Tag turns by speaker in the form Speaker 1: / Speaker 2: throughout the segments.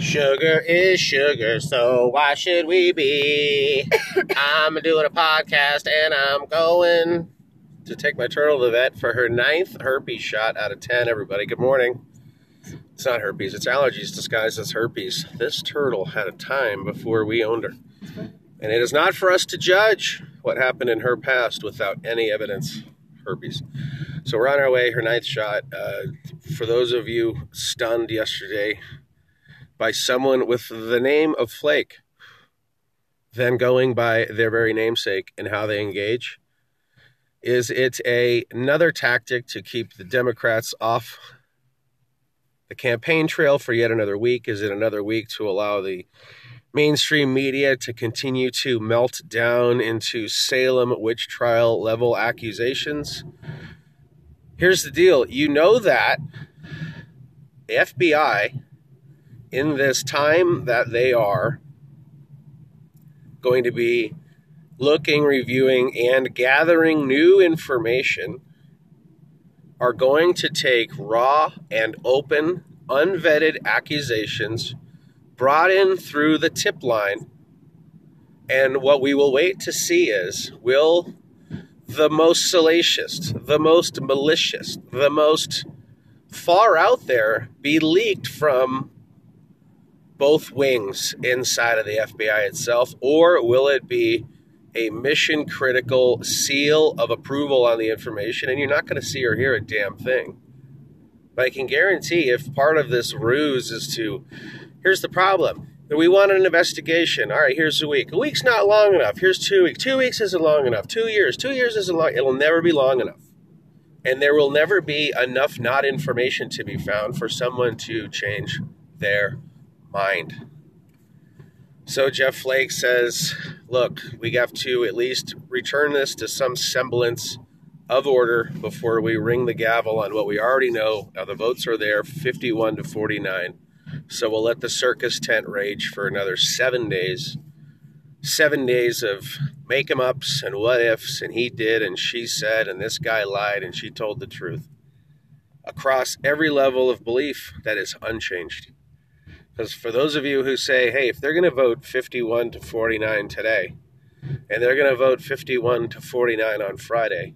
Speaker 1: Sugar is sugar, so why should we be? I'm doing a podcast and I'm going to take my turtle to the vet for her ninth herpes shot out of 10. Everybody, good morning. It's not herpes, it's allergies disguised as herpes. This turtle had a time before we owned her. And it is not for us to judge what happened in her past without any evidence. Herpes. So we're on our way, her ninth shot. Uh, for those of you stunned yesterday by someone with the name of Flake, then going by their very namesake and how they engage, is it a, another tactic to keep the Democrats off the campaign trail for yet another week? Is it another week to allow the mainstream media to continue to melt down into Salem witch trial level accusations? Here's the deal you know that the FBI, in this time that they are going to be looking, reviewing, and gathering new information, are going to take raw and open, unvetted accusations brought in through the tip line. And what we will wait to see is will the most salacious, the most malicious, the most far out there be leaked from both wings inside of the FBI itself, or will it be a mission critical seal of approval on the information and you're not going to see or hear a damn thing? But I can guarantee if part of this ruse is to Here's the problem. That we want an investigation. All right, here's a week. A week's not long enough. Here's two weeks. Two weeks isn't long enough. Two years. Two years isn't long. It'll never be long enough. And there will never be enough not information to be found for someone to change their mind. So Jeff Flake says, look, we have to at least return this to some semblance of order before we ring the gavel on what we already know. Now the votes are there 51 to 49 so we'll let the circus tent rage for another seven days. Seven days of make em ups and what ifs, and he did, and she said, and this guy lied, and she told the truth. Across every level of belief that is unchanged. Because for those of you who say, hey, if they're going to vote 51 to 49 today, and they're going to vote 51 to 49 on Friday,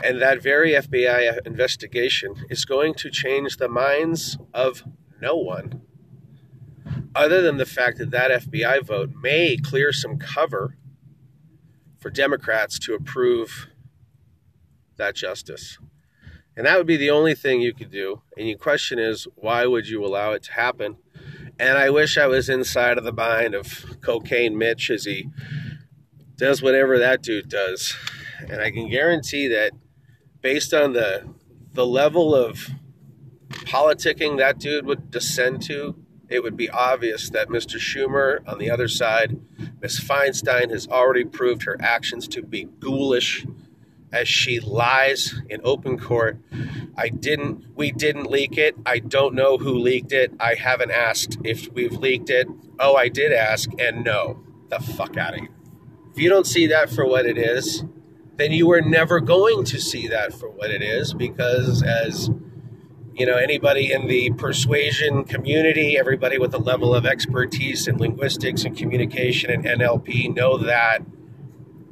Speaker 1: and that very FBI investigation is going to change the minds of no one, other than the fact that that FBI vote may clear some cover for Democrats to approve that justice. And that would be the only thing you could do. And your question is, why would you allow it to happen? And I wish I was inside of the mind of Cocaine Mitch as he does whatever that dude does. And I can guarantee that based on the the level of politicking that dude would descend to, it would be obvious that Mr. Schumer on the other side, Ms. Feinstein has already proved her actions to be ghoulish as she lies in open court. I didn't, we didn't leak it. I don't know who leaked it. I haven't asked if we've leaked it. Oh, I did ask, and no. The fuck out of here. If you don't see that for what it is, then you are never going to see that for what it is because as you know, anybody in the persuasion community, everybody with a level of expertise in linguistics and communication and NLP know that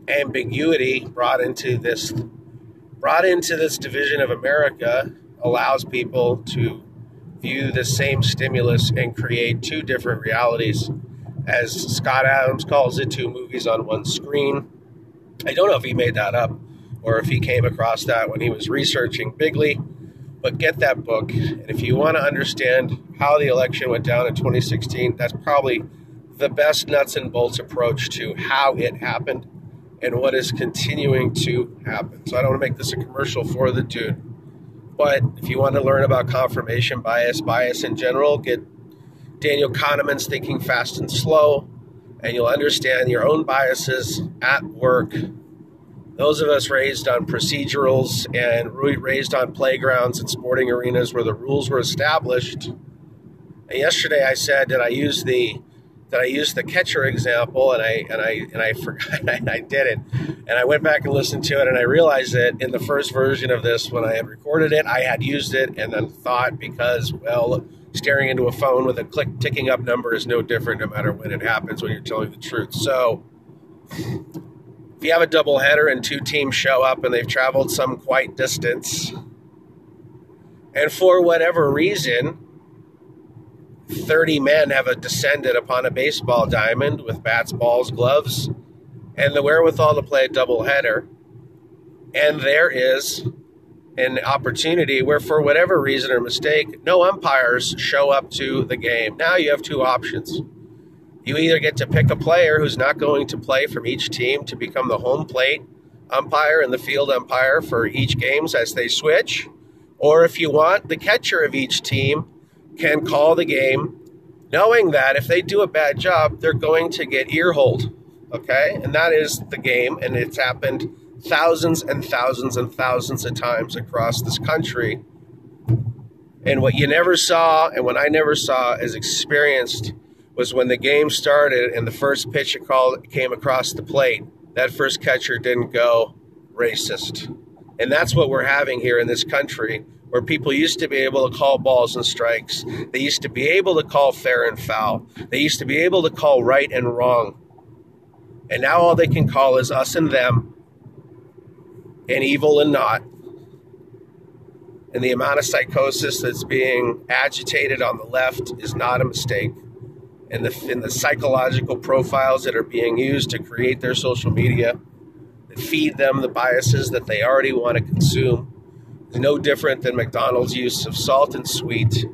Speaker 1: ambiguity brought into this brought into this division of America allows people to view the same stimulus and create two different realities as Scott Adams calls it two movies on one screen. I don't know if he made that up or if he came across that when he was researching Bigly, but get that book. And if you want to understand how the election went down in 2016, that's probably the best nuts and bolts approach to how it happened and what is continuing to happen. So I don't want to make this a commercial for the dude. But if you want to learn about confirmation bias, bias in general, get Daniel Kahneman's Thinking Fast and Slow, and you'll understand your own biases at work those of us raised on procedurals and raised on playgrounds and sporting arenas where the rules were established. And yesterday I said that I used the that I used the catcher example and I and I and I forgot I did it. And I went back and listened to it and I realized that in the first version of this when I had recorded it, I had used it and then thought because well staring into a phone with a click ticking up number is no different no matter when it happens when you're telling the truth. So if you have a double header and two teams show up and they've traveled some quite distance, and for whatever reason, 30 men have descended upon a baseball diamond with bats, balls, gloves, and the wherewithal to play a double header, and there is an opportunity where, for whatever reason or mistake, no umpires show up to the game. Now you have two options. You either get to pick a player who's not going to play from each team to become the home plate umpire and the field umpire for each games as they switch, or if you want, the catcher of each team can call the game knowing that if they do a bad job, they're going to get earholed. Okay? And that is the game, and it's happened thousands and thousands and thousands of times across this country. And what you never saw, and what I never saw, is experienced was when the game started and the first pitch it called came across the plate. That first catcher didn't go racist, and that's what we're having here in this country, where people used to be able to call balls and strikes. They used to be able to call fair and foul. They used to be able to call right and wrong. And now all they can call is us and them, and evil and not. And the amount of psychosis that's being agitated on the left is not a mistake. And the, and the psychological profiles that are being used to create their social media that feed them the biases that they already want to consume is no different than McDonald's use of salt and sweet.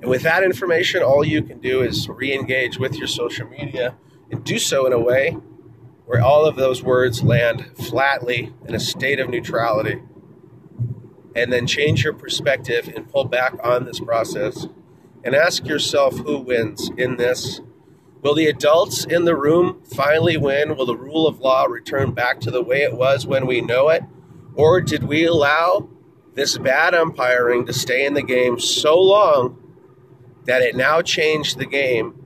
Speaker 1: And with that information, all you can do is re engage with your social media and do so in a way where all of those words land flatly in a state of neutrality, and then change your perspective and pull back on this process and ask yourself who wins in this. Will the adults in the room finally win? Will the rule of law return back to the way it was when we know it? Or did we allow this bad umpiring to stay in the game so long that it now changed the game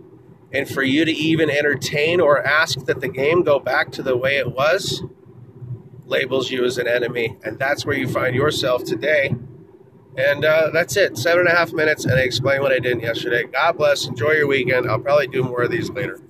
Speaker 1: and for you to even entertain or ask that the game go back to the way it was labels you as an enemy. And that's where you find yourself today. And uh, that's it. Seven and a half minutes, and I explain what I did yesterday. God bless. Enjoy your weekend. I'll probably do more of these later.